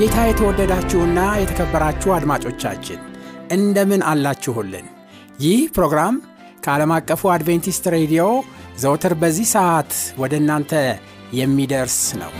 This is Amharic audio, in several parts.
በጌታ የተወደዳችሁና የተከበራችሁ አድማጮቻችን እንደምን አላችሁልን? ይህ ፕሮግራም ከዓለም አቀፉ አድቬንቲስት ሬዲዮ ዘውትር በዚህ ሰዓት ወደ እናንተ የሚደርስ ነው።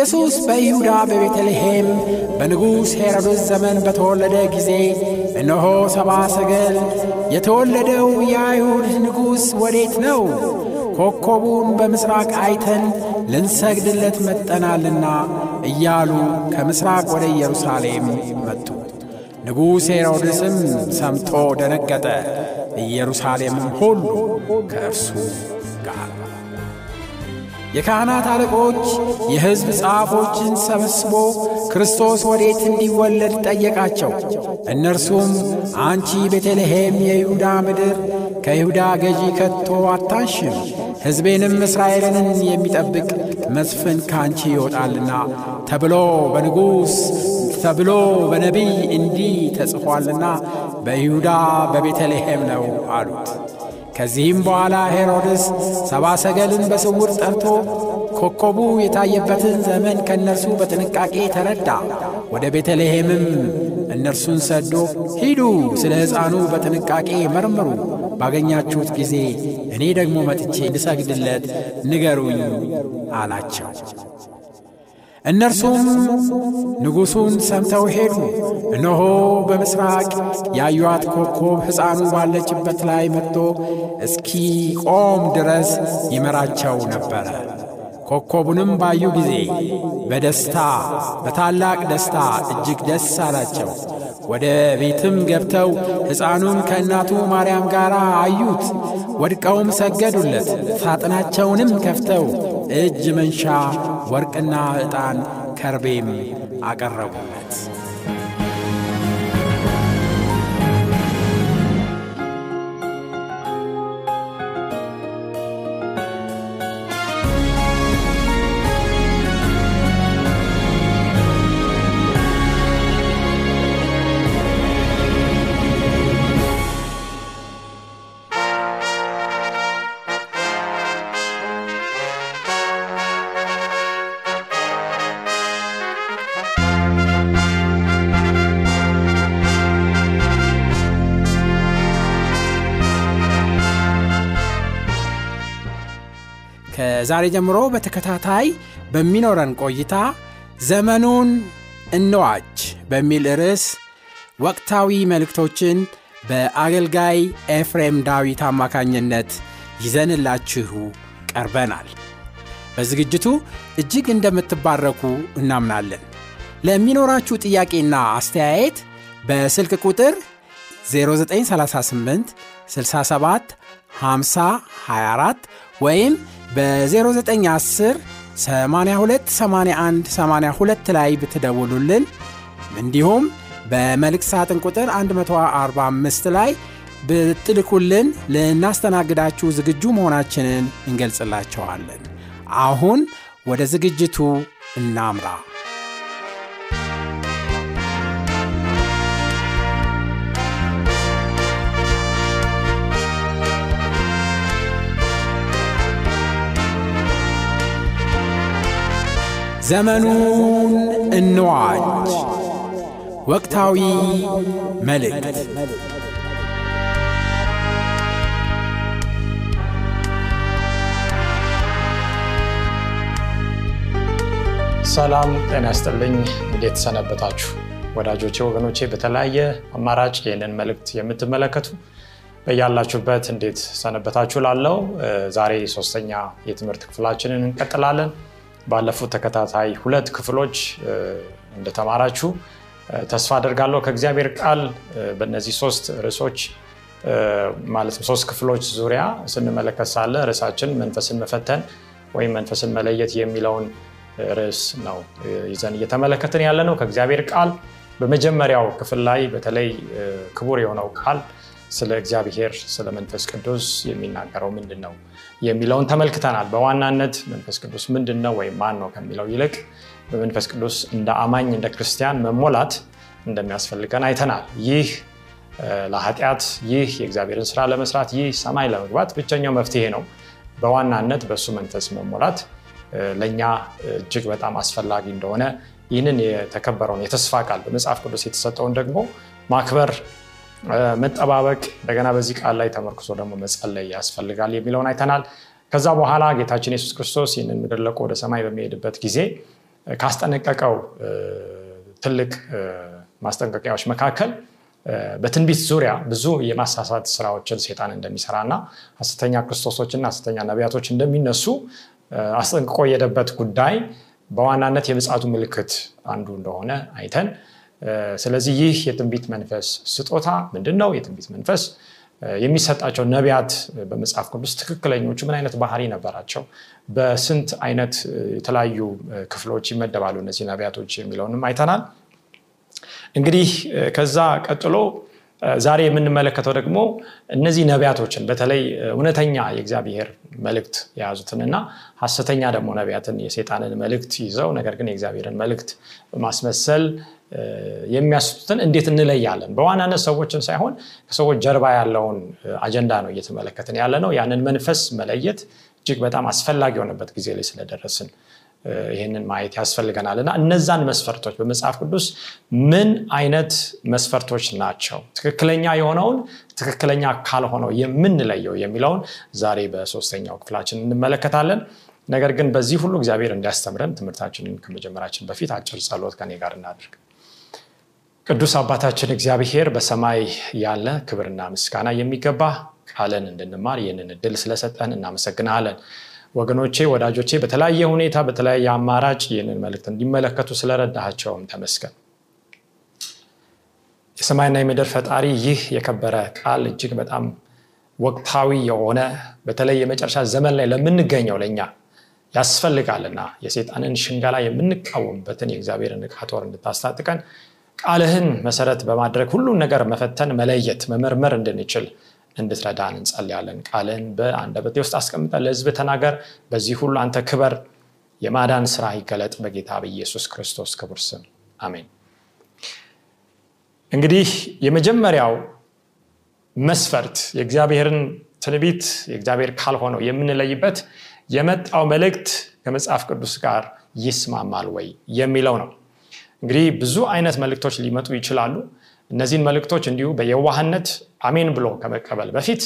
ኢየሱስ በይሁዳ በቤተልሔም በንጉሥ ሄሮድስ ዘመን በተወለደ ጊዜ እነሆ ሰባ ሰገል የተወለደው የአይሁድ ንጉሥ ወዴት ነው? ኮከቡን በምሥራቅ አይተን ልንሰግድለት መጠናልና እያሉ ከምሥራቅ ወደ ኢየሩሳሌም መጡ። ንጉሥ ሄሮድስም ሰምቶ ደነገጠ፣ ኢየሩሳሌምም ሁሉ ከእርሱ የካህናት አለቆች የሕዝብ ጸሐፎችን ሰበስቦ ክርስቶስ ወዴት እንዲወለድ ጠየቃቸው። እነርሱም አንቺ ቤተልሔም የይሁዳ ምድር ከይሁዳ ገዢ ከቶ አታንሽም፣ ሕዝቤንም እስራኤልን የሚጠብቅ መስፍን ከአንቺ ይወጣልና ተብሎ በንጉሥ ተብሎ በነቢይ እንዲህ ተጽፏልና በይሁዳ በቤተልሔም ነው አሉት። ከዚህም በኋላ ሄሮድስ ሰባ ሰገልን በስውር ጠርቶ ኮከቡ የታየበትን ዘመን ከእነርሱ በጥንቃቄ ተረዳ። ወደ ቤተልሔምም እነርሱን ሰዶ ሂዱ፣ ስለ ሕፃኑ በጥንቃቄ መርምሩ፣ ባገኛችሁት ጊዜ እኔ ደግሞ መጥቼ እንድሰግድለት ንገሩኝ አላቸው። እነርሱም ንጉሡን ሰምተው ሄዱ። እነሆ በምሥራቅ ያዩአት ኮከብ ሕፃኑ ባለችበት ላይ መጥቶ እስኪ ቆም ድረስ ይመራቸው ነበረ። ኮከቡንም ባዩ ጊዜ በደስታ በታላቅ ደስታ እጅግ ደስ አላቸው። ወደ ቤትም ገብተው ሕፃኑን ከእናቱ ማርያም ጋር አዩት። ወድቀውም ሰገዱለት። ሳጥናቸውንም ከፍተው እጅ መንሻ ወርቅና ዕጣን ከርቤም አቀረቡለት። ከዛሬ ጀምሮ በተከታታይ በሚኖረን ቆይታ ዘመኑን እንዋጅ በሚል ርዕስ ወቅታዊ መልእክቶችን በአገልጋይ ኤፍሬም ዳዊት አማካኝነት ይዘንላችሁ ቀርበናል። በዝግጅቱ እጅግ እንደምትባረኩ እናምናለን። ለሚኖራችሁ ጥያቄና አስተያየት በስልክ ቁጥር 0938 67 50 24 ወይም በ0910 82 81 82 ላይ ብትደውሉልን እንዲሁም በመልእክት ሳጥን ቁጥር 145 ላይ ብትልኩልን ልናስተናግዳችሁ ዝግጁ መሆናችንን እንገልጽላቸዋለን። አሁን ወደ ዝግጅቱ እናምራ። ዘመኑን እንዋጅ ወቅታዊ መልእክት ሰላም ጤና ይስጥልኝ። እንዴት ሰነበታችሁ ወዳጆቼ፣ ወገኖቼ? በተለያየ አማራጭ ይህንን መልእክት የምትመለከቱ በያላችሁበት እንዴት ሰነበታችሁ ላለው ዛሬ ሶስተኛ የትምህርት ክፍላችንን እንቀጥላለን ባለፉት ተከታታይ ሁለት ክፍሎች እንደተማራችሁ ተስፋ አደርጋለሁ። ከእግዚአብሔር ቃል በእነዚህ ሶስት ርዕሶች ማለትም ሶስት ክፍሎች ዙሪያ ስንመለከት ሳለ ርዕሳችን መንፈስን መፈተን ወይም መንፈስን መለየት የሚለውን ርዕስ ነው ይዘን እየተመለከትን ያለ ነው ከእግዚአብሔር ቃል በመጀመሪያው ክፍል ላይ በተለይ ክቡር የሆነው ቃል ስለ እግዚአብሔር ስለ መንፈስ ቅዱስ የሚናገረው ምንድን ነው የሚለውን ተመልክተናል። በዋናነት መንፈስ ቅዱስ ምንድን ነው ወይም ማን ነው ከሚለው ይልቅ በመንፈስ ቅዱስ እንደ አማኝ እንደ ክርስቲያን መሞላት እንደሚያስፈልገን አይተናል። ይህ ለኃጢአት ይህ የእግዚአብሔርን ስራ ለመስራት ይህ ሰማይ ለመግባት ብቸኛው መፍትሄ ነው። በዋናነት በእሱ መንፈስ መሞላት ለእኛ እጅግ በጣም አስፈላጊ እንደሆነ ይህንን የተከበረውን የተስፋ ቃል በመጽሐፍ ቅዱስ የተሰጠውን ደግሞ ማክበር መጠባበቅ እንደገና በዚህ ቃል ላይ ተመርክሶ ደግሞ መጸለይ ያስፈልጋል የሚለውን አይተናል። ከዛ በኋላ ጌታችን የሱስ ክርስቶስ ይህንን ምድር ለቆ ወደ ሰማይ በሚሄድበት ጊዜ ካስጠነቀቀው ትልቅ ማስጠንቀቂያዎች መካከል በትንቢት ዙሪያ ብዙ የማሳሳት ስራዎችን ሴጣን እንደሚሰራ እና ሀሰተኛ ክርስቶሶችና ሀሰተኛ ነቢያቶች እንደሚነሱ አስጠንቅቆ የሄደበት ጉዳይ በዋናነት የምጽቱ ምልክት አንዱ እንደሆነ አይተን ስለዚህ ይህ የትንቢት መንፈስ ስጦታ ምንድን ነው የትንቢት መንፈስ የሚሰጣቸው ነቢያት በመጽሐፍ ቅዱስ ትክክለኞቹ ምን አይነት ባህሪ ነበራቸው? በስንት አይነት የተለያዩ ክፍሎች ይመደባሉ እነዚህ ነቢያቶች የሚለውንም አይተናል። እንግዲህ ከዛ ቀጥሎ ዛሬ የምንመለከተው ደግሞ እነዚህ ነቢያቶችን በተለይ እውነተኛ የእግዚአብሔር መልእክት የያዙትንና ሀሰተኛ ደግሞ ነቢያትን የሴጣንን መልእክት ይዘው ነገር ግን የእግዚአብሔርን መልእክት በማስመሰል የሚያስቱትን እንዴት እንለያለን? በዋናነት ሰዎችን ሳይሆን ከሰዎች ጀርባ ያለውን አጀንዳ ነው እየተመለከትን ያለ ነው ያንን መንፈስ መለየት እጅግ በጣም አስፈላጊ የሆነበት ጊዜ ላይ ስለደረስን ይህንን ማየት ያስፈልገናል። እና እነዛን መስፈርቶች በመጽሐፍ ቅዱስ ምን አይነት መስፈርቶች ናቸው? ትክክለኛ የሆነውን ትክክለኛ ካልሆነው የምንለየው የሚለውን ዛሬ በሶስተኛው ክፍላችን እንመለከታለን። ነገር ግን በዚህ ሁሉ እግዚአብሔር እንዲያስተምረን ትምህርታችንን ከመጀመራችን በፊት አጭር ጸሎት ከኔ ጋር እናድርግ ቅዱስ አባታችን እግዚአብሔር በሰማይ ያለ ክብርና ምስጋና የሚገባ ቃለን እንድንማር ይህንን እድል ስለሰጠን እናመሰግናለን። ወገኖቼ ወዳጆቼ በተለያየ ሁኔታ በተለያየ አማራጭ ይህንን መልእክት እንዲመለከቱ ስለረዳቸውም ተመስገን። የሰማይና የምድር ፈጣሪ ይህ የከበረ ቃል እጅግ በጣም ወቅታዊ የሆነ በተለይ የመጨረሻ ዘመን ላይ ለምንገኘው ለእኛ ያስፈልጋልና የሴጣንን ሽንገላ የምንቃወምበትን የእግዚአብሔርን ዕቃ እንድታስታጥቀን ቃልህን መሰረት በማድረግ ሁሉን ነገር መፈተን መለየት መመርመር እንድንችል እንድትረዳን እንጸልያለን። ቃልን በአንደበቴ ውስጥ አስቀምጠን ለህዝብ ተናገር። በዚህ ሁሉ አንተ ክበር። የማዳን ስራ ይገለጥ በጌታ በኢየሱስ ክርስቶስ ክቡር ስም። አሜን። እንግዲህ የመጀመሪያው መስፈርት የእግዚአብሔርን ትንቢት የእግዚአብሔር ካልሆነው የምንለይበት የመጣው መልእክት ከመጽሐፍ ቅዱስ ጋር ይስማማል ወይ የሚለው ነው እንግዲህ ብዙ አይነት መልእክቶች ሊመጡ ይችላሉ። እነዚህን መልእክቶች እንዲሁ በየዋህነት አሜን ብሎ ከመቀበል በፊት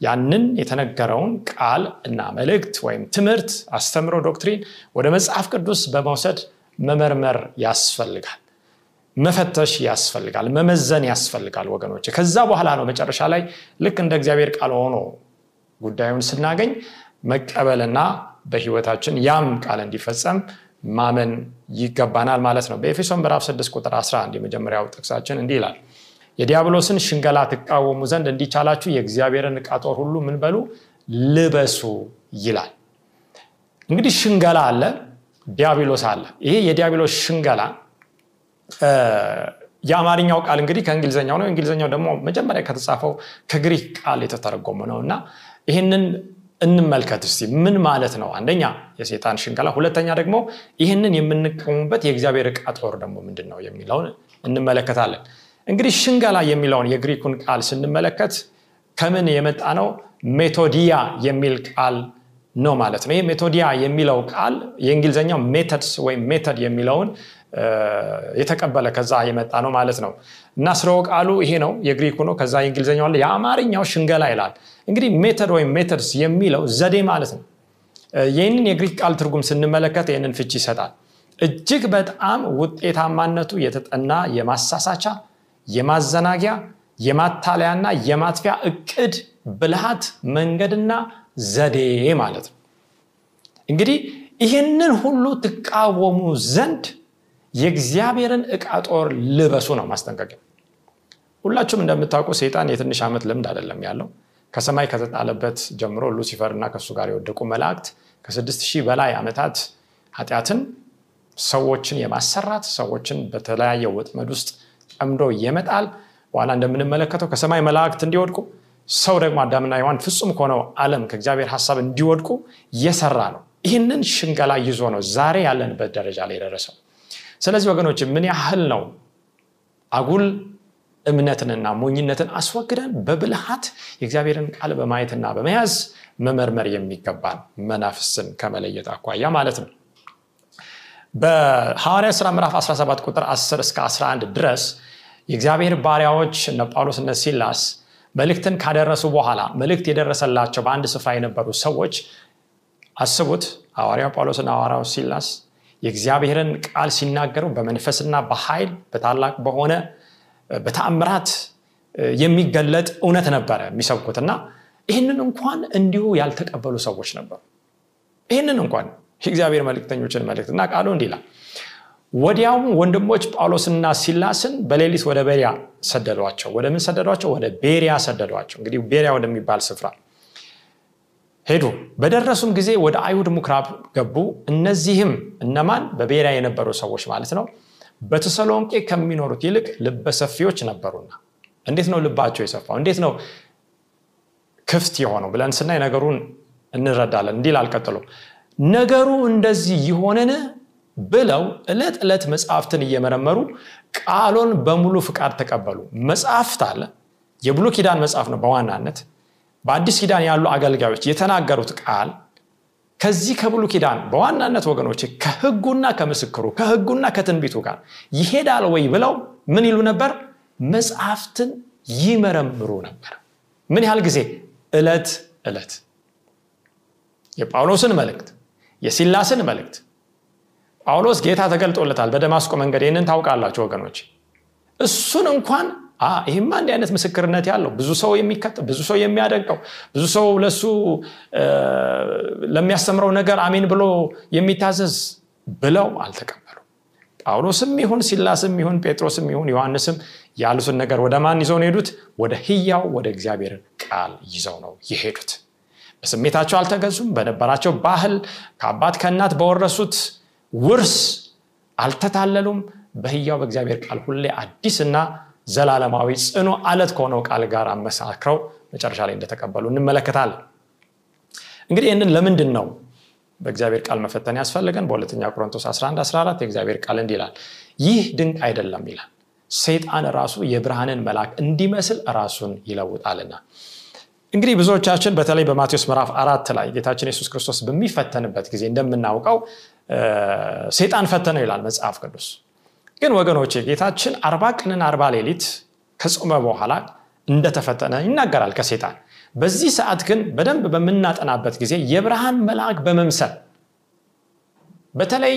ያንን የተነገረውን ቃል እና መልእክት ወይም ትምህርት አስተምሮ ዶክትሪን ወደ መጽሐፍ ቅዱስ በመውሰድ መመርመር ያስፈልጋል። መፈተሽ ያስፈልጋል። መመዘን ያስፈልጋል ወገኖች ከዛ በኋላ ነው መጨረሻ ላይ ልክ እንደ እግዚአብሔር ቃል ሆኖ ጉዳዩን ስናገኝ መቀበልና በህይወታችን ያም ቃል እንዲፈጸም ማመን ይገባናል ማለት ነው። በኤፌሶን ምዕራፍ 6 ቁጥር 11 የመጀመሪያው ጥቅሳችን እንዲህ ይላል የዲያብሎስን ሽንገላ ትቃወሙ ዘንድ እንዲቻላችሁ የእግዚአብሔርን ዕቃ ጦር ሁሉ ምን በሉ? ልበሱ ይላል። እንግዲህ ሽንገላ አለ ዲያብሎስ አለ። ይሄ የዲያብሎስ ሽንገላ የአማርኛው ቃል እንግዲህ ከእንግሊዝኛው ነው። እንግሊዝኛው ደግሞ መጀመሪያ ከተጻፈው ከግሪክ ቃል የተተረጎመ ነው እና ይህንን እንመልከት እስቲ ምን ማለት ነው? አንደኛ የሴጣን ሽንገላ ሁለተኛ ደግሞ ይህንን የምንቀሙበት የእግዚአብሔር ዕቃ ጦር ደግሞ ምንድን ነው የሚለውን እንመለከታለን። እንግዲህ ሽንገላ የሚለውን የግሪኩን ቃል ስንመለከት ከምን የመጣ ነው? μεθοδεία የሚል ቃል ነው ማለት ነው። ይህ μεθοδεία የሚለው ቃል የእንግሊዝኛው methods ወይም method የሚለውን የተቀበለ ከዛ የመጣ ነው ማለት ነው። እና ስርወ ቃሉ ይሄ ነው የግሪኩ ነው። ከዛ የእንግሊዝኛው አለ የአማርኛው ሽንገላ ይላል። እንግዲህ method ወይም methods የሚለው ዘዴ ማለት ነው። ይህንን የግሪክ ቃል ትርጉም ስንመለከት ይህንን ፍቺ ይሰጣል። እጅግ በጣም ውጤታማነቱ የተጠና የማሳሳቻ የማዘናጊያ የማታለያና የማጥፊያ እቅድ ብልሃት መንገድና ዘዴ ማለት ነው። እንግዲህ ይህንን ሁሉ ትቃወሙ ዘንድ የእግዚአብሔርን ዕቃ ጦር ልበሱ ነው ማስጠንቀቂያ ሁላችሁም እንደምታውቁ ሰይጣን የትንሽ ዓመት ልምድ አይደለም ያለው። ከሰማይ ከተጣለበት ጀምሮ ሉሲፈር እና ከእሱ ጋር የወደቁ መላእክት ከስድስት ሺህ በላይ ዓመታት ኃጢአትን ሰዎችን የማሰራት ሰዎችን በተለያየ ወጥመድ ውስጥ ጠምዶ የመጣል በኋላ እንደምንመለከተው ከሰማይ መላእክት እንዲወድቁ ሰው ደግሞ አዳምና ሔዋን ፍጹም ከሆነው ዓለም ከእግዚአብሔር ሀሳብ እንዲወድቁ የሰራ ነው። ይህንን ሽንገላ ይዞ ነው ዛሬ ያለንበት ደረጃ ላይ የደረሰው ስለዚህ ወገኖች ምን ያህል ነው አጉል እምነትንና ሞኝነትን አስወግደን በብልሃት የእግዚአብሔርን ቃል በማየትና በመያዝ መመርመር የሚገባን መናፍስን ከመለየት አኳያ ማለት ነው። በሐዋርያ ሥራ ምዕራፍ 17 ቁጥር 10 እስከ 11 ድረስ የእግዚአብሔር ባሪያዎች እነ ጳውሎስ እነ ሲላስ መልእክትን ካደረሱ በኋላ መልእክት የደረሰላቸው በአንድ ስፍራ የነበሩ ሰዎች አስቡት ሐዋርያው ጳውሎስና ሐዋርያው ሲላስ የእግዚአብሔርን ቃል ሲናገሩ በመንፈስና በኃይል በታላቅ በሆነ በተአምራት የሚገለጥ እውነት ነበረ የሚሰብኩት እና ይህንን እንኳን እንዲሁ ያልተቀበሉ ሰዎች ነበሩ። ይህንን እንኳን የእግዚአብሔር መልክተኞችን መልእክት እና ቃሉ እንዲህ ወዲያውም ወንድሞች ጳውሎስና ሲላስን በሌሊት ወደ ቤሪያ ሰደዷቸው። ወደ ምን ሰደዷቸው? ወደ ቤሪያ ሰደዷቸው. እንግዲህ ቤሪያ ወደሚባል ስፍራ ሄዱ። በደረሱም ጊዜ ወደ አይሁድ ምኩራብ ገቡ። እነዚህም እነማን? በቤሪያ የነበሩ ሰዎች ማለት ነው። በተሰሎንቄ ከሚኖሩት ይልቅ ልበሰፊዎች ነበሩና። እንዴት ነው ልባቸው የሰፋው? እንዴት ነው ክፍት የሆነው? ብለን ስናይ ነገሩን እንረዳለን። እንዲል አልቀጥሎ ነገሩ እንደዚህ ይሆንን ብለው ዕለት ዕለት መጽሐፍትን እየመረመሩ ቃሎን በሙሉ ፍቃድ ተቀበሉ። መጽሐፍት አለ። የብሉ ኪዳን መጽሐፍ ነው በዋናነት በአዲስ ኪዳን ያሉ አገልጋዮች የተናገሩት ቃል ከዚህ ከብሉ ኪዳን በዋናነት ወገኖች ከህጉና ከምስክሩ ከህጉና ከትንቢቱ ጋር ይሄዳል ወይ ብለው ምን ይሉ ነበር? መጽሐፍትን ይመረምሩ ነበር። ምን ያህል ጊዜ? ዕለት ዕለት። የጳውሎስን መልእክት የሲላስን መልእክት። ጳውሎስ ጌታ ተገልጦለታል በደማስቆ መንገድ። ይህንን ታውቃላችሁ ወገኖች እሱን እንኳን ይህማ እንዲህ አይነት ምስክርነት ያለው ብዙ ሰው የሚከጥ ብዙ ሰው የሚያደንቀው ብዙ ሰው ለሱ ለሚያስተምረው ነገር አሜን ብሎ የሚታዘዝ ብለው አልተቀበሉ ጳውሎስም ይሁን ሲላስም ይሁን ጴጥሮስም ይሁን ዮሐንስም ያሉትን ነገር ወደ ማን ይዘው ነው የሄዱት? ወደ ህያው ወደ እግዚአብሔር ቃል ይዘው ነው የሄዱት። በስሜታቸው አልተገዙም በነበራቸው ባህል ከአባት ከእናት በወረሱት ውርስ አልተታለሉም። በህያው በእግዚአብሔር ቃል ሁሌ አዲስና ዘላለማዊ ጽኑ አለት ከሆነው ቃል ጋር አመሳክረው መጨረሻ ላይ እንደተቀበሉ እንመለከታለን። እንግዲህ ይህንን ለምንድን ነው በእግዚአብሔር ቃል መፈተን ያስፈልገን በሁለተኛ ቆሮንቶስ 11 14 የእግዚአብሔር ቃል እንዲህ ይላል ይህ ድንቅ አይደለም ይላል። ሰይጣን ራሱ የብርሃንን መልአክ እንዲመስል ራሱን ይለውጣልና። እንግዲህ ብዙዎቻችን በተለይ በማቴዎስ ምዕራፍ አራት ላይ ጌታችን የሱስ ክርስቶስ በሚፈተንበት ጊዜ እንደምናውቀው ሰይጣን ፈተነው ይላል መጽሐፍ ቅዱስ ግን ወገኖቼ ጌታችን አርባ ቀንን አርባ ሌሊት ከጾመ በኋላ እንደተፈተነ ይናገራል ከሴጣን በዚህ ሰዓት ግን በደንብ በምናጠናበት ጊዜ የብርሃን መልአክ በመምሰል በተለይ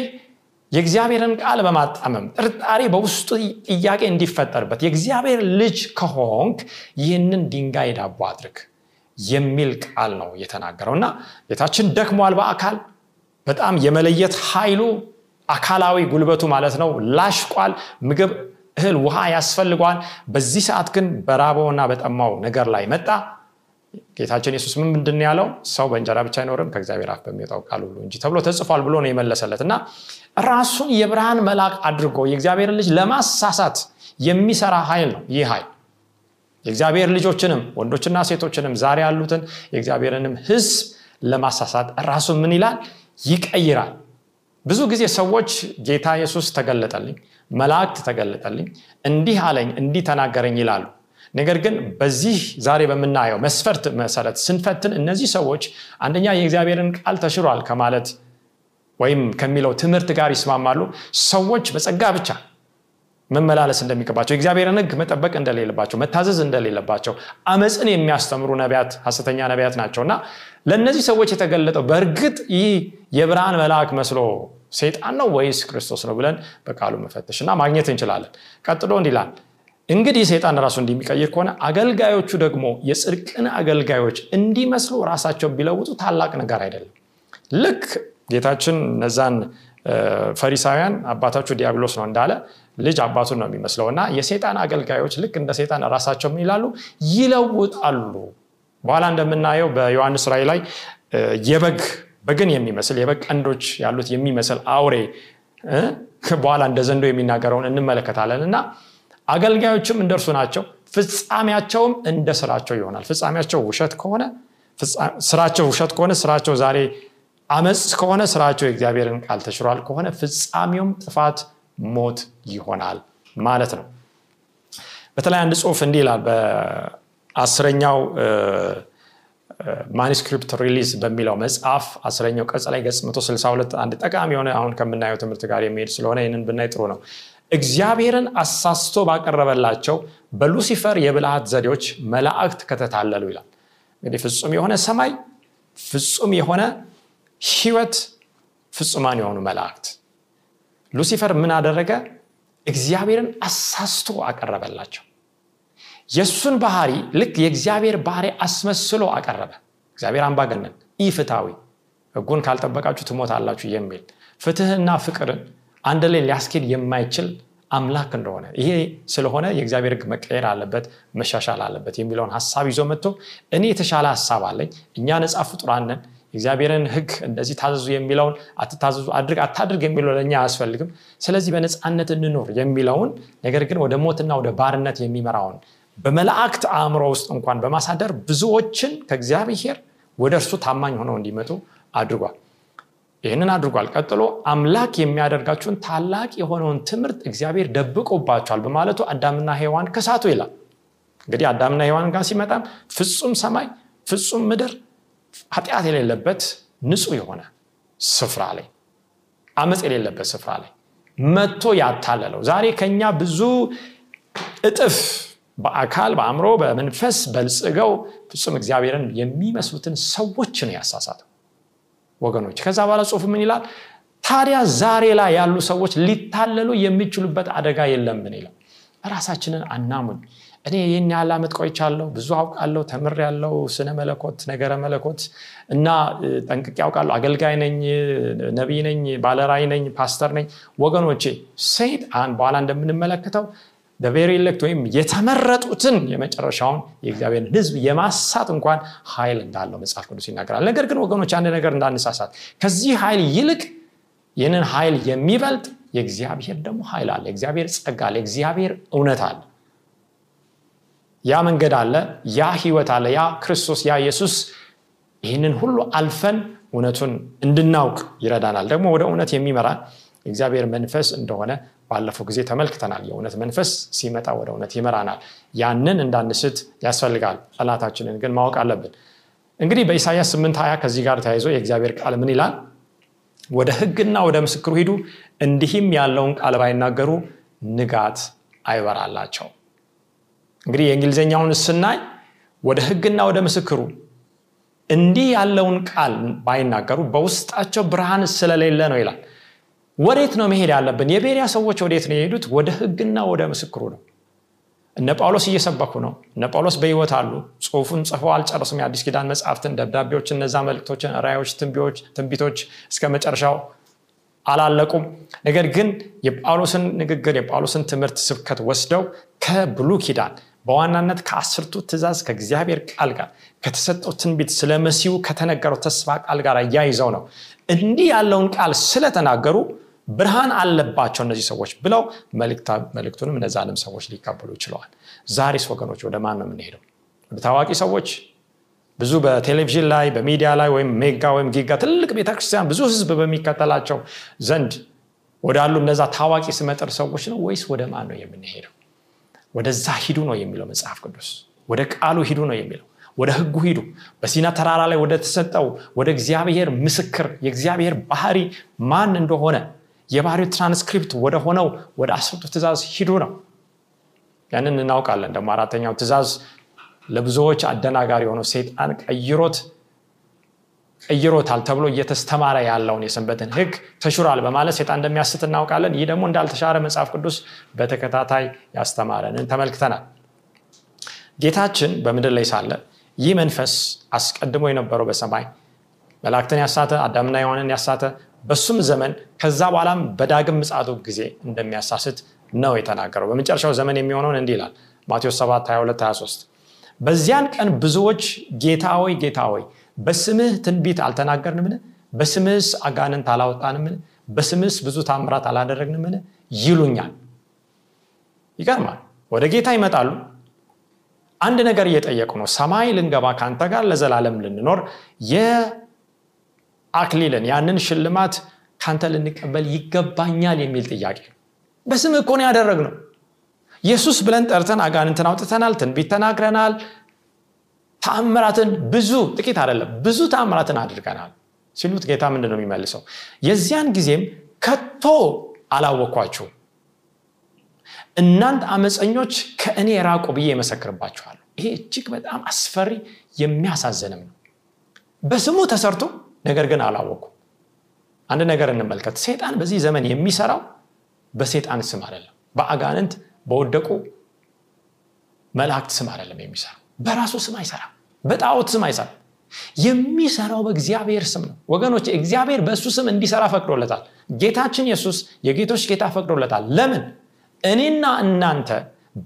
የእግዚአብሔርን ቃል በማጣመም ጥርጣሬ በውስጡ ጥያቄ እንዲፈጠርበት የእግዚአብሔር ልጅ ከሆንክ ይህንን ድንጋይ ዳቦ አድርግ የሚል ቃል ነው የተናገረው። እና ጌታችን ደክሟል በአካል በጣም የመለየት ኃይሉ አካላዊ ጉልበቱ ማለት ነው ላሽቋል። ምግብ እህል ውሃ ያስፈልገዋል። በዚህ ሰዓት ግን በራበውና በጠማው ነገር ላይ መጣ። ጌታችን የሱስ ምን ምንድን ያለው? ሰው በእንጀራ ብቻ አይኖርም ከእግዚአብሔር አፍ በሚወጣው ቃል ሁሉ እንጂ ተብሎ ተጽፏል ብሎ ነው የመለሰለት። እና ራሱን የብርሃን መልአክ አድርጎ የእግዚአብሔር ልጅ ለማሳሳት የሚሰራ ኃይል ነው ይህ ኃይል። የእግዚአብሔር ልጆችንም ወንዶችና ሴቶችንም ዛሬ ያሉትን የእግዚአብሔርንም ህዝብ ለማሳሳት ራሱ ምን ይላል? ይቀይራል ብዙ ጊዜ ሰዎች ጌታ ኢየሱስ ተገለጠልኝ መላእክት ተገለጠልኝ እንዲህ አለኝ እንዲህ ተናገረኝ ይላሉ። ነገር ግን በዚህ ዛሬ በምናየው መስፈርት መሰረት ስንፈትን እነዚህ ሰዎች አንደኛ የእግዚአብሔርን ቃል ተሽሯል ከማለት ወይም ከሚለው ትምህርት ጋር ይስማማሉ። ሰዎች በጸጋ ብቻ መመላለስ እንደሚገባቸው የእግዚአብሔርን ህግ መጠበቅ እንደሌለባቸው መታዘዝ እንደሌለባቸው አመፅን የሚያስተምሩ ነቢያት ሀሰተኛ ነቢያት ናቸው እና ለእነዚህ ሰዎች የተገለጠው በእርግጥ ይህ የብርሃን መልአክ መስሎ ሰይጣን ነው ወይስ ክርስቶስ ነው ብለን በቃሉ መፈተሽ እና ማግኘት እንችላለን። ቀጥሎ እንዲላል እንግዲህ ሰይጣን ራሱ እንዲሚቀይር ከሆነ አገልጋዮቹ ደግሞ የጽድቅን አገልጋዮች እንዲመስሉ ራሳቸውን ቢለውጡ ታላቅ ነገር አይደለም። ልክ ጌታችን እነዛን ፈሪሳውያን አባታችሁ ዲያብሎስ ነው እንዳለ ልጅ አባቱን ነው የሚመስለው እና የሰይጣን አገልጋዮች ልክ እንደ ሰይጣን ራሳቸው ይላሉ? ይለውጣሉ። በኋላ እንደምናየው በዮሐንስ ራይ ላይ የበግ በግን የሚመስል የበግ ቀንዶች ያሉት የሚመስል አውሬ በኋላ እንደ ዘንዶ የሚናገረውን እንመለከታለን። እና አገልጋዮችም እንደርሱ ናቸው። ፍጻሜያቸውም እንደ ስራቸው ይሆናል። ፍጻሜያቸው ውሸት ከሆነ ስራቸው ውሸት ከሆነ ስራቸው ዛሬ አመፅ ከሆነ ስራቸው የእግዚአብሔርን ቃል ተሽሯል ከሆነ ፍጻሜውም ጥፋት ሞት ይሆናል ማለት ነው። በተለይ አንድ ጽሁፍ እንዲህ ይላል በአስረኛው Manuscript Release በሚለው መጽሐፍ አስረኛው ቀጽ ላይ ገጽ 162 አንድ ጠቃሚ የሆነ አሁን ከምናየው ትምህርት ጋር የሚሄድ ስለሆነ ይህንን ብናይ ጥሩ ነው። እግዚአብሔርን አሳስቶ ባቀረበላቸው በሉሲፈር የብልሃት ዘዴዎች መላእክት ከተታለሉ ይላል። እንግዲህ ፍጹም የሆነ ሰማይ ፍጹም የሆነ ህይወት ፍጹማን የሆኑ መላእክት። ሉሲፈር ምን አደረገ? እግዚአብሔርን አሳስቶ አቀረበላቸው የእሱን ባህሪ ልክ የእግዚአብሔር ባህሪ አስመስሎ አቀረበ። እግዚአብሔር አምባገነን ኢፍታዊ ህጉን ካልጠበቃችሁ ትሞታላችሁ የሚል ፍትህና ፍቅርን አንድ ላይ ሊያስኬድ የማይችል አምላክ እንደሆነ ይሄ ስለሆነ የእግዚአብሔር ህግ መቀየር አለበት መሻሻል አለበት የሚለውን ሀሳብ ይዞ መጥቶ እኔ የተሻለ ሀሳብ አለኝ እኛ ነፃ ፍጡራንን የእግዚአብሔርን ህግ እንደዚህ ታዘዙ የሚለውን አትታዘዙ አድርግ አታድርግ የሚለው ለእኛ አያስፈልግም። ስለዚህ በነፃነት እንኖር የሚለውን ነገር ግን ወደ ሞትና ወደ ባርነት የሚመራውን በመላእክት አእምሮ ውስጥ እንኳን በማሳደር ብዙዎችን ከእግዚአብሔር ወደ እርሱ ታማኝ ሆነው እንዲመጡ አድርጓል። ይህንን አድርጓል። ቀጥሎ አምላክ የሚያደርጋችሁን ታላቅ የሆነውን ትምህርት እግዚአብሔር ደብቆባቸዋል በማለቱ አዳምና ሔዋን ከሳቱ ይላል። እንግዲህ አዳምና ሔዋን ጋር ሲመጣም ፍጹም ሰማይ ፍጹም ምድር ኃጢአት የሌለበት ንጹህ የሆነ ስፍራ ላይ አመፅ የሌለበት ስፍራ ላይ መጥቶ ያታለለው። ዛሬ ከኛ ብዙ እጥፍ በአካል በአእምሮ በመንፈስ በልጽገው ፍጹም እግዚአብሔርን የሚመስሉትን ሰዎች ነው ያሳሳተው ወገኖች። ከዛ በኋላ ጽሁፍ ምን ይላል? ታዲያ ዛሬ ላይ ያሉ ሰዎች ሊታለሉ የሚችሉበት አደጋ የለምን ይላል? ራሳችንን አናሙን። እኔ ይህን ያህል ዓመት ቆይቻለሁ ብዙ አውቃለሁ ተምር ያለው ስነ መለኮት ነገረ መለኮት እና ጠንቅቅ ያውቃለሁ አገልጋይ ነኝ ነቢይ ነኝ ባለራይ ነኝ ፓስተር ነኝ። ወገኖቼ ሰይጣን በኋላ እንደምንመለከተው በቬሪ ኤሌክት ወይም የተመረጡትን የመጨረሻውን የእግዚአብሔርን ህዝብ የማሳት እንኳን ኃይል እንዳለው መጽሐፍ ቅዱስ ይናገራል። ነገር ግን ወገኖች አንድ ነገር እንዳንሳሳት ከዚህ ኃይል ይልቅ ይህንን ኃይል የሚበልጥ የእግዚአብሔር ደግሞ ኃይል አለ። የእግዚአብሔር ጸጋ አለ። የእግዚአብሔር እውነት አለ። ያ መንገድ አለ። ያ ህይወት አለ። ያ ክርስቶስ ያ ኢየሱስ ይህንን ሁሉ አልፈን እውነቱን እንድናውቅ ይረዳናል። ደግሞ ወደ እውነት የሚመራን የእግዚአብሔር መንፈስ እንደሆነ ባለፈው ጊዜ ተመልክተናል። የእውነት መንፈስ ሲመጣ ወደ እውነት ይመራናል። ያንን እንዳንስት ያስፈልጋል። ጠላታችንን ግን ማወቅ አለብን። እንግዲህ በኢሳያስ 8 20 ከዚህ ጋር ተያይዞ የእግዚአብሔር ቃል ምን ይላል? ወደ ህግና ወደ ምስክሩ ሂዱ እንዲህም ያለውን ቃል ባይናገሩ ንጋት አይበራላቸው እንግዲህ የእንግሊዝኛውን ስናይ ወደ ህግና ወደ ምስክሩ እንዲህ ያለውን ቃል ባይናገሩ በውስጣቸው ብርሃን ስለሌለ ነው ይላል ወዴት ነው መሄድ ያለብን? የቤሪያ ሰዎች ወዴት ነው የሄዱት? ወደ ህግና ወደ ምስክሩ ነው። እነ ጳውሎስ እየሰበኩ ነው። እነ ጳውሎስ በህይወት አሉ። ጽሁፉን ጽፈው አልጨረሱም። የአዲስ ኪዳን መጽሐፍትን ደብዳቤዎች እነዛ መልክቶችን ራዮች ትንቢቶች እስከ መጨረሻው አላለቁም። ነገር ግን የጳውሎስን ንግግር የጳውሎስን ትምህርት ስብከት ወስደው ከብሉ ኪዳን በዋናነት ከአስርቱ ትእዛዝ ከእግዚአብሔር ቃል ጋር ከተሰጠው ትንቢት ስለ መሲሁ ከተነገረው ተስፋ ቃል ጋር እያይዘው ነው። እንዲህ ያለውን ቃል ስለተናገሩ ብርሃን አለባቸው እነዚህ ሰዎች ብለው መልእክቱንም እነዛንም ሰዎች ሊቀበሉ ይችለዋል ዛሬስ ወገኖች ወደ ማን ነው የምንሄደው? ወደ ታዋቂ ሰዎች? ብዙ በቴሌቪዥን ላይ በሚዲያ ላይ ወይም mega ወይም giga ትልቅ ቤተክርስቲያን ብዙ ህዝብ በሚከተላቸው ዘንድ ወዳሉ እነዛ ታዋቂ ስመጥር ሰዎች ነው ወይስ ወደ ማን ነው የምንሄደው? ወደዛ ሂዱ ነው የሚለው መጽሐፍ ቅዱስ። ወደ ቃሉ ሂዱ ነው የሚለው። ወደ ህጉ ሂዱ። በሲና ተራራ ላይ ወደ ተሰጠው ወደ እግዚአብሔር ምስክር የእግዚአብሔር ባህሪ ማን እንደሆነ የባህሪው ትራንስክሪፕት ወደ ሆነው ወደ አስርቱ ትእዛዝ ሂዱ ነው። ያንን እናውቃለን። ደግሞ አራተኛው ትእዛዝ ለብዙዎች አደናጋሪ የሆነው ሴጣን ቀይሮት ቀይሮታል ተብሎ እየተስተማረ ያለውን የሰንበትን ህግ ተሽሯል በማለት ሴጣን እንደሚያስት እናውቃለን። ይህ ደግሞ እንዳልተሻረ መጽሐፍ ቅዱስ በተከታታይ ያስተማረንን ተመልክተናል። ጌታችን በምድር ላይ ሳለ ይህ መንፈስ አስቀድሞ የነበረው በሰማይ መላእክትን ያሳተ አዳምና ሔዋንን ያሳተ በሱም ዘመን ከዛ በኋላም በዳግም ምጽአቱ ጊዜ እንደሚያሳስት ነው የተናገረው። በመጨረሻው ዘመን የሚሆነውን እንዲህ ይላል ማቴዎስ 7 22 23 በዚያን ቀን ብዙዎች ጌታ ሆይ ጌታ ሆይ በስምህ ትንቢት አልተናገርንምን? በስምህስ አጋንንት አላወጣንምን? በስምህስ ብዙ ታምራት አላደረግንምን? ይሉኛል። ይገርማል። ወደ ጌታ ይመጣሉ። አንድ ነገር እየጠየቁ ነው። ሰማይ ልንገባ ከአንተ ጋር ለዘላለም ልንኖር የአክሊልን ያንን ሽልማት ካንተ ልንቀበል ይገባኛል የሚል ጥያቄ በስም ያደረግ ነው ኢየሱስ ብለን ጠርተን አጋንንትን አውጥተናል ትንቢት ተናግረናል። ተአምራትን ብዙ ጥቂት አይደለም ብዙ ተአምራትን አድርገናል ሲሉት ጌታ ምንድን ነው የሚመልሰው? የዚያን ጊዜም ከቶ አላወኳችሁም። እናንተ አመፀኞች ከእኔ ራቁ ብዬ የመሰክርባችኋለሁ ይሄ እጅግ በጣም አስፈሪ የሚያሳዝንም ነው። በስሙ ተሰርቶ ነገር ግን አላወቁ አንድ ነገር እንመልከት። ሴጣን በዚህ ዘመን የሚሰራው በሴጣን ስም አይደለም። በአጋንንት በወደቁ መላእክት ስም አይደለም የሚሰራው። በራሱ ስም አይሰራም። በጣዖት ስም አይሰራም። የሚሰራው በእግዚአብሔር ስም ነው። ወገኖች እግዚአብሔር በእሱ ስም እንዲሰራ ፈቅዶለታል። ጌታችን ኢየሱስ የጌቶች ጌታ ፈቅዶለታል። ለምን? እኔና እናንተ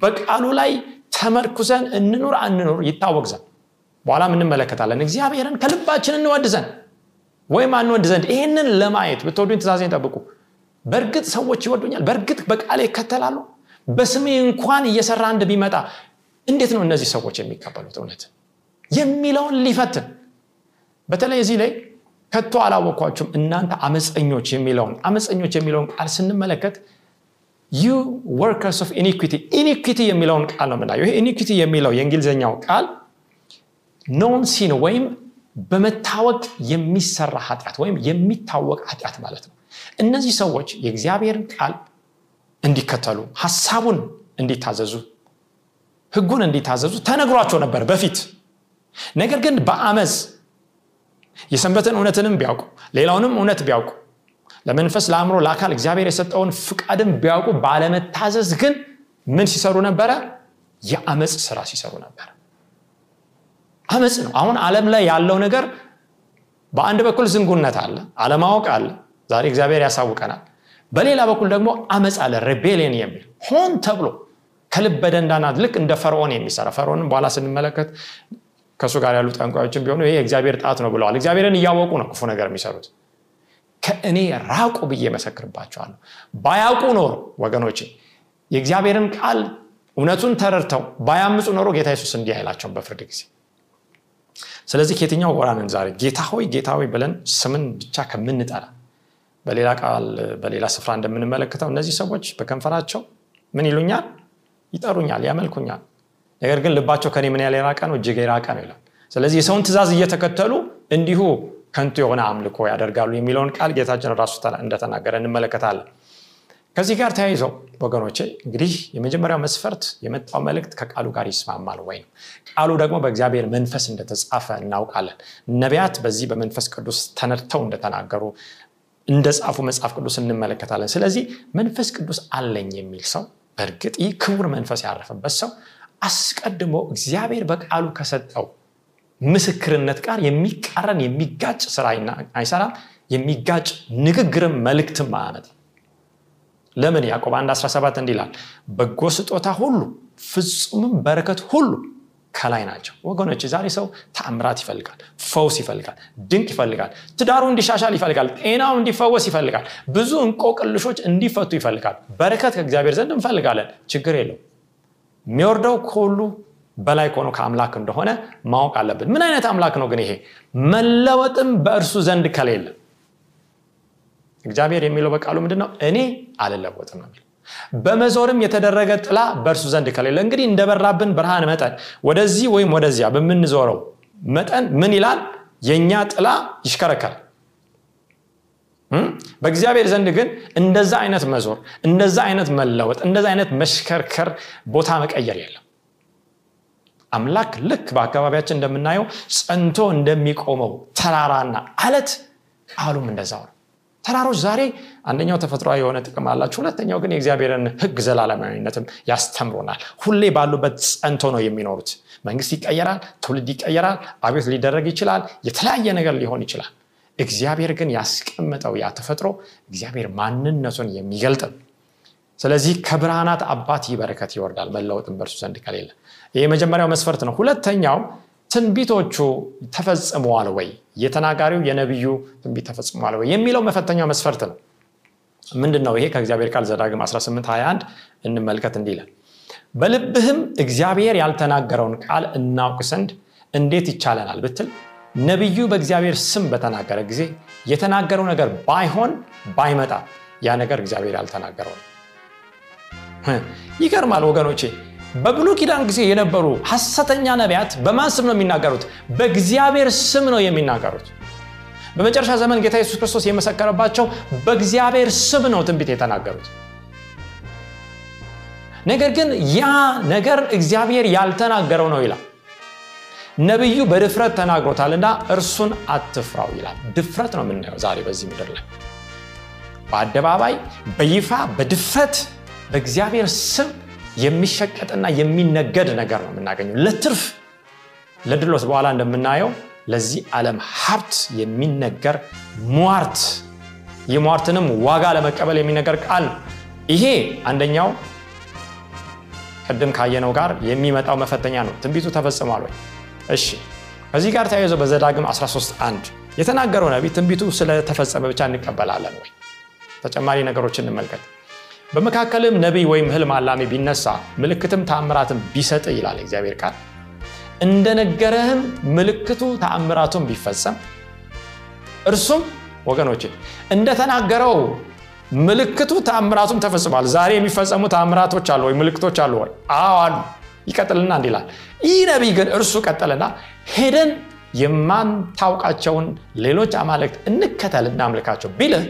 በቃሉ ላይ ተመርኩዘን እንኑር አንኑር ይታወቅ ዘንድ። በኋላ እንመለከታለን። እግዚአብሔርን ከልባችን እንወድ ዘንድ ወይም አንወድ ዘንድ ይህንን ለማየት ብትወዱኝ ትእዛዜን ጠብቁ። በእርግጥ ሰዎች ይወዱኛል። በእርግጥ በቃሌ ይከተላሉ። በስሜ እንኳን እየሰራ አንድ ቢመጣ እንዴት ነው እነዚህ ሰዎች የሚቀበሉት? እውነት የሚለውን ሊፈትን። በተለይ እዚህ ላይ ከቶ አላወኳችሁም እናንተ አመፀኞች የሚለውን አመፀኞች የሚለውን ቃል ስንመለከት you workers of iniquity iniquity የሚለውን ቃል ነው ምናየው ይሄ iniquity የሚለው የእንግሊዝኛው ቃል known sin ወይም በመታወቅ የሚሰራ ኃጢአት ወይም የሚታወቅ ኃጢአት ማለት ነው። እነዚህ ሰዎች የእግዚአብሔርን ቃል እንዲከተሉ ሀሳቡን እንዲታዘዙ ህጉን እንዲታዘዙ ተነግሯቸው ነበር በፊት። ነገር ግን በአመፅ የሰንበትን እውነትንም ቢያውቁ ሌላውንም እውነት ቢያውቁ ለመንፈስ ለአእምሮ ለአካል እግዚአብሔር የሰጠውን ፍቃድን ቢያውቁ ባለመታዘዝ ግን ምን ሲሰሩ ነበረ? የአመፅ ስራ ሲሰሩ ነበር አመፅ ነው። አሁን አለም ላይ ያለው ነገር በአንድ በኩል ዝንጉነት አለ አለማወቅ አለ ዛሬ እግዚአብሔር ያሳውቀናል። በሌላ በኩል ደግሞ አመፅ አለ ሬቤሊየን የሚል ሆን ተብሎ ከልብ በደንዳናት ልክ እንደ ፈርዖን የሚሰራ ፈርዖንም በኋላ ስንመለከት ከእሱ ጋር ያሉ ጠንቋዮችን ቢሆኑ ይሄ እግዚአብሔር ጣት ነው ብለዋል። እግዚአብሔርን እያወቁ ነው ክፉ ነገር የሚሰሩት። ከእኔ ራቁ ብዬ መሰክርባቸዋለሁ። ባያውቁ ኖሮ ወገኖቼ የእግዚአብሔርን ቃል እውነቱን ተረድተው ባያምፁ ኖሮ ጌታ የሱስ እንዲህ አይላቸውም በፍርድ ጊዜ ስለዚህ ከየትኛው ጎራንን ዛሬ? ጌታ ሆይ ጌታ ሆይ ብለን ስምን ብቻ ከምንጠራ በሌላ ቃል በሌላ ስፍራ እንደምንመለከተው እነዚህ ሰዎች በከንፈራቸው ምን ይሉኛል? ይጠሩኛል ያመልኩኛል። ነገር ግን ልባቸው ከኔ ምን ያለ የራቀ ነው? እጅግ የራቀ ነው ይላል። ስለዚህ የሰውን ትእዛዝ እየተከተሉ እንዲሁ ከንቱ የሆነ አምልኮ ያደርጋሉ የሚለውን ቃል ጌታችን ራሱ እንደተናገረ እንመለከታለን ከዚህ ጋር ተያይዘው ወገኖቼ እንግዲህ የመጀመሪያው መስፈርት የመጣው መልእክት ከቃሉ ጋር ይስማማል ወይ ነው? ቃሉ ደግሞ በእግዚአብሔር መንፈስ እንደተጻፈ እናውቃለን። ነቢያት በዚህ በመንፈስ ቅዱስ ተነድተው እንደተናገሩ እንደጻፉ መጽሐፍ ቅዱስ እንመለከታለን። ስለዚህ መንፈስ ቅዱስ አለኝ የሚል ሰው በእርግጥ ይህ ክቡር መንፈስ ያረፈበት ሰው አስቀድሞ እግዚአብሔር በቃሉ ከሰጠው ምስክርነት ጋር የሚቃረን የሚጋጭ ስራ አይሰራም የሚጋጭ ንግግርም መልእክትም አያመጣ ለምን ያዕቆብ 1 17 እንዲላል በጎ ስጦታ ሁሉ ፍጹምም በረከት ሁሉ ከላይ ናቸው። ወገኖች ዛሬ ሰው ተአምራት ይፈልጋል ፈውስ ይፈልጋል ድንቅ ይፈልጋል ትዳሩ እንዲሻሻል ይፈልጋል ጤናው እንዲፈወስ ይፈልጋል ብዙ እንቆቅልሾች እንዲፈቱ ይፈልጋል በረከት ከእግዚአብሔር ዘንድ እንፈልጋለን። ችግር የለው የሚወርደው ከሁሉ በላይ ከሆነ ከአምላክ እንደሆነ ማወቅ አለብን። ምን አይነት አምላክ ነው ግን ይሄ? መለወጥም በእርሱ ዘንድ ከሌለ እግዚአብሔር የሚለው በቃሉ ምንድነው? እኔ አልለወጥም ነው በመዞርም የተደረገ ጥላ በእርሱ ዘንድ ከሌለ እንግዲህ እንደበራብን ብርሃን መጠን ወደዚህ ወይም ወደዚያ በምንዞረው መጠን ምን ይላል? የእኛ ጥላ ይሽከረከራል። በእግዚአብሔር ዘንድ ግን እንደዛ አይነት መዞር እንደዛ አይነት መለወጥ እንደዛ አይነት መሽከርከር ቦታ መቀየር የለም። አምላክ ልክ በአካባቢያችን እንደምናየው ጸንቶ እንደሚቆመው ተራራና አለት ቃሉም እንደዛው ነው ተራሮች ዛሬ አንደኛው ተፈጥሯዊ የሆነ ጥቅም አላቸው ሁለተኛው ግን የእግዚአብሔርን ህግ ዘላለማዊነትም ያስተምሮናል ሁሌ ባሉበት ጸንቶ ነው የሚኖሩት። መንግስት ይቀየራል ትውልድ ይቀየራል አቤት ሊደረግ ይችላል የተለያየ ነገር ሊሆን ይችላል። እግዚአብሔር ግን ያስቀመጠው ያ ተፈጥሮ እግዚአብሔር ማንነቱን የሚገልጥ ስለዚህ ከብርሃናት አባት ይህ በረከት ይወርዳል። መለወጥን በእርሱ ዘንድ ከሌለ ይህ የመጀመሪያው መስፈርት ነው። ሁለተኛው ትንቢቶቹ ተፈጽመዋል ወይ? የተናጋሪው የነቢዩ ትንቢት ተፈጽመዋል ወይ? የሚለው መፈተኛው መስፈርት ነው። ምንድን ነው ይሄ? ከእግዚአብሔር ቃል ዘዳግም 1821 እንመልከት እንዲለን በልብህም እግዚአብሔር ያልተናገረውን ቃል እናውቅ ዘንድ እንዴት ይቻለናል ብትል ነቢዩ በእግዚአብሔር ስም በተናገረ ጊዜ የተናገረው ነገር ባይሆን ባይመጣ ያ ነገር እግዚአብሔር ያልተናገረው ይገርማል ወገኖቼ በብሉ ኪዳን ጊዜ የነበሩ ሐሰተኛ ነቢያት በማን ስም ነው የሚናገሩት? በእግዚአብሔር ስም ነው የሚናገሩት። በመጨረሻ ዘመን ጌታ ኢየሱስ ክርስቶስ የመሰከረባቸው በእግዚአብሔር ስም ነው ትንቢት የተናገሩት። ነገር ግን ያ ነገር እግዚአብሔር ያልተናገረው ነው ይላል። ነቢዩ በድፍረት ተናግሮታልና እርሱን አትፍራው ይላል። ድፍረት ነው የምናየው ዛሬ በዚህ ምድር ላይ። በአደባባይ በይፋ በድፍረት በእግዚአብሔር ስም የሚሸቀጥና የሚነገድ ነገር ነው የምናገኘው። ለትርፍ ለድሎት በኋላ እንደምናየው ለዚህ ዓለም ሀብት የሚነገር ሟርት የሟርትንም ዋጋ ለመቀበል የሚነገር ቃል ነው። ይሄ አንደኛው ቅድም ካየነው ጋር የሚመጣው መፈተኛ ነው። ትንቢቱ ተፈጽሟል ወይ? እሺ ከዚህ ጋር ተያይዞ በዘዳግም 13 1 የተናገረው ነቢ ትንቢቱ ስለተፈጸመ ብቻ እንቀበላለን ወይ? ተጨማሪ ነገሮችን እንመልከት በመካከልም ነቢይ ወይም ህልም አላሚ ቢነሳ ምልክትም ተአምራትም ቢሰጥ ይላል እግዚአብሔር ቃል። እንደነገረህም ምልክቱ ተአምራቱን ቢፈጸም እርሱም ወገኖች እንደተናገረው ምልክቱ ተአምራቱም ተፈጽሟል። ዛሬ የሚፈጸሙ ተአምራቶች አሉ ወይ? ምልክቶች አሉ ወይ? አዎ አሉ። ይቀጥልና እንዲላል ይህ ነቢይ ግን እርሱ ቀጠልና ሄደን የማንታውቃቸውን ሌሎች አማልክት እንከተል እናምልካቸው ቢልህ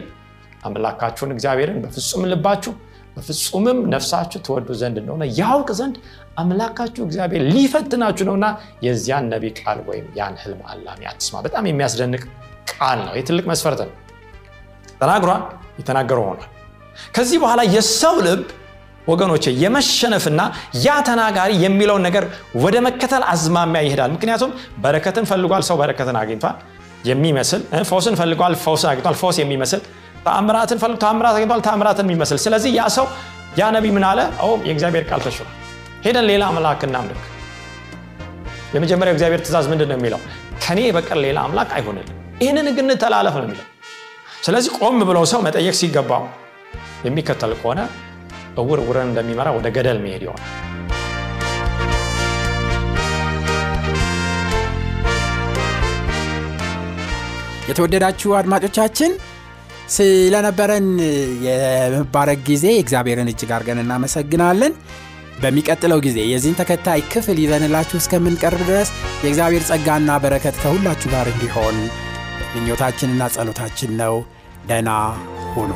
አምላካችሁን እግዚአብሔርን በፍጹም ልባችሁ በፍጹምም ነፍሳችሁ ትወዱ ዘንድ እንደሆነ ያውቅ ዘንድ አምላካችሁ እግዚአብሔር ሊፈትናችሁ ነውና የዚያን ነቢ ቃል ወይም ያን ህልም አላሚ አትስማ በጣም የሚያስደንቅ ቃል ነው። ይህ ትልቅ መስፈርት ነው። ተናግሯል የተናገረው ሆኗል። ከዚህ በኋላ የሰው ልብ ወገኖቼ የመሸነፍና ያ ተናጋሪ የሚለውን ነገር ወደ መከተል አዝማሚያ ይሄዳል። ምክንያቱም በረከትን ፈልጓል ሰው በረከትን አግኝቷል። የሚመስል ፈውስን ፈልጓል ፈውስን አግኝቷል። ፈውስ የሚመስል ተአምራትን ፈልግ ተአምራት አግኝቷል ተአምራትን የሚመስል። ስለዚህ ያ ሰው ያ ነቢ ምን አለ? የእግዚአብሔር ቃል ተሽሯል ሄደን ሌላ አምላክ እናምልክ። የመጀመሪያው እግዚአብሔር ትእዛዝ ምንድን ነው የሚለው? ከኔ በቀር ሌላ አምላክ አይሆንልን ይህንን ግን ተላለፍ ነው የሚለው። ስለዚህ ቆም ብለው ሰው መጠየቅ ሲገባው የሚከተል ከሆነ እውር ውረን እንደሚመራ ወደ ገደል መሄድ ይሆናል። የተወደዳችሁ አድማጮቻችን ስለነበረን የመባረክ ጊዜ እግዚአብሔርን እጅግ አድርገን እናመሰግናለን። በሚቀጥለው ጊዜ የዚህን ተከታይ ክፍል ይዘንላችሁ እስከምንቀርብ ድረስ የእግዚአብሔር ጸጋና በረከት ከሁላችሁ ጋር እንዲሆን ምኞታችንና ጸሎታችን ነው። ደና ሁኑ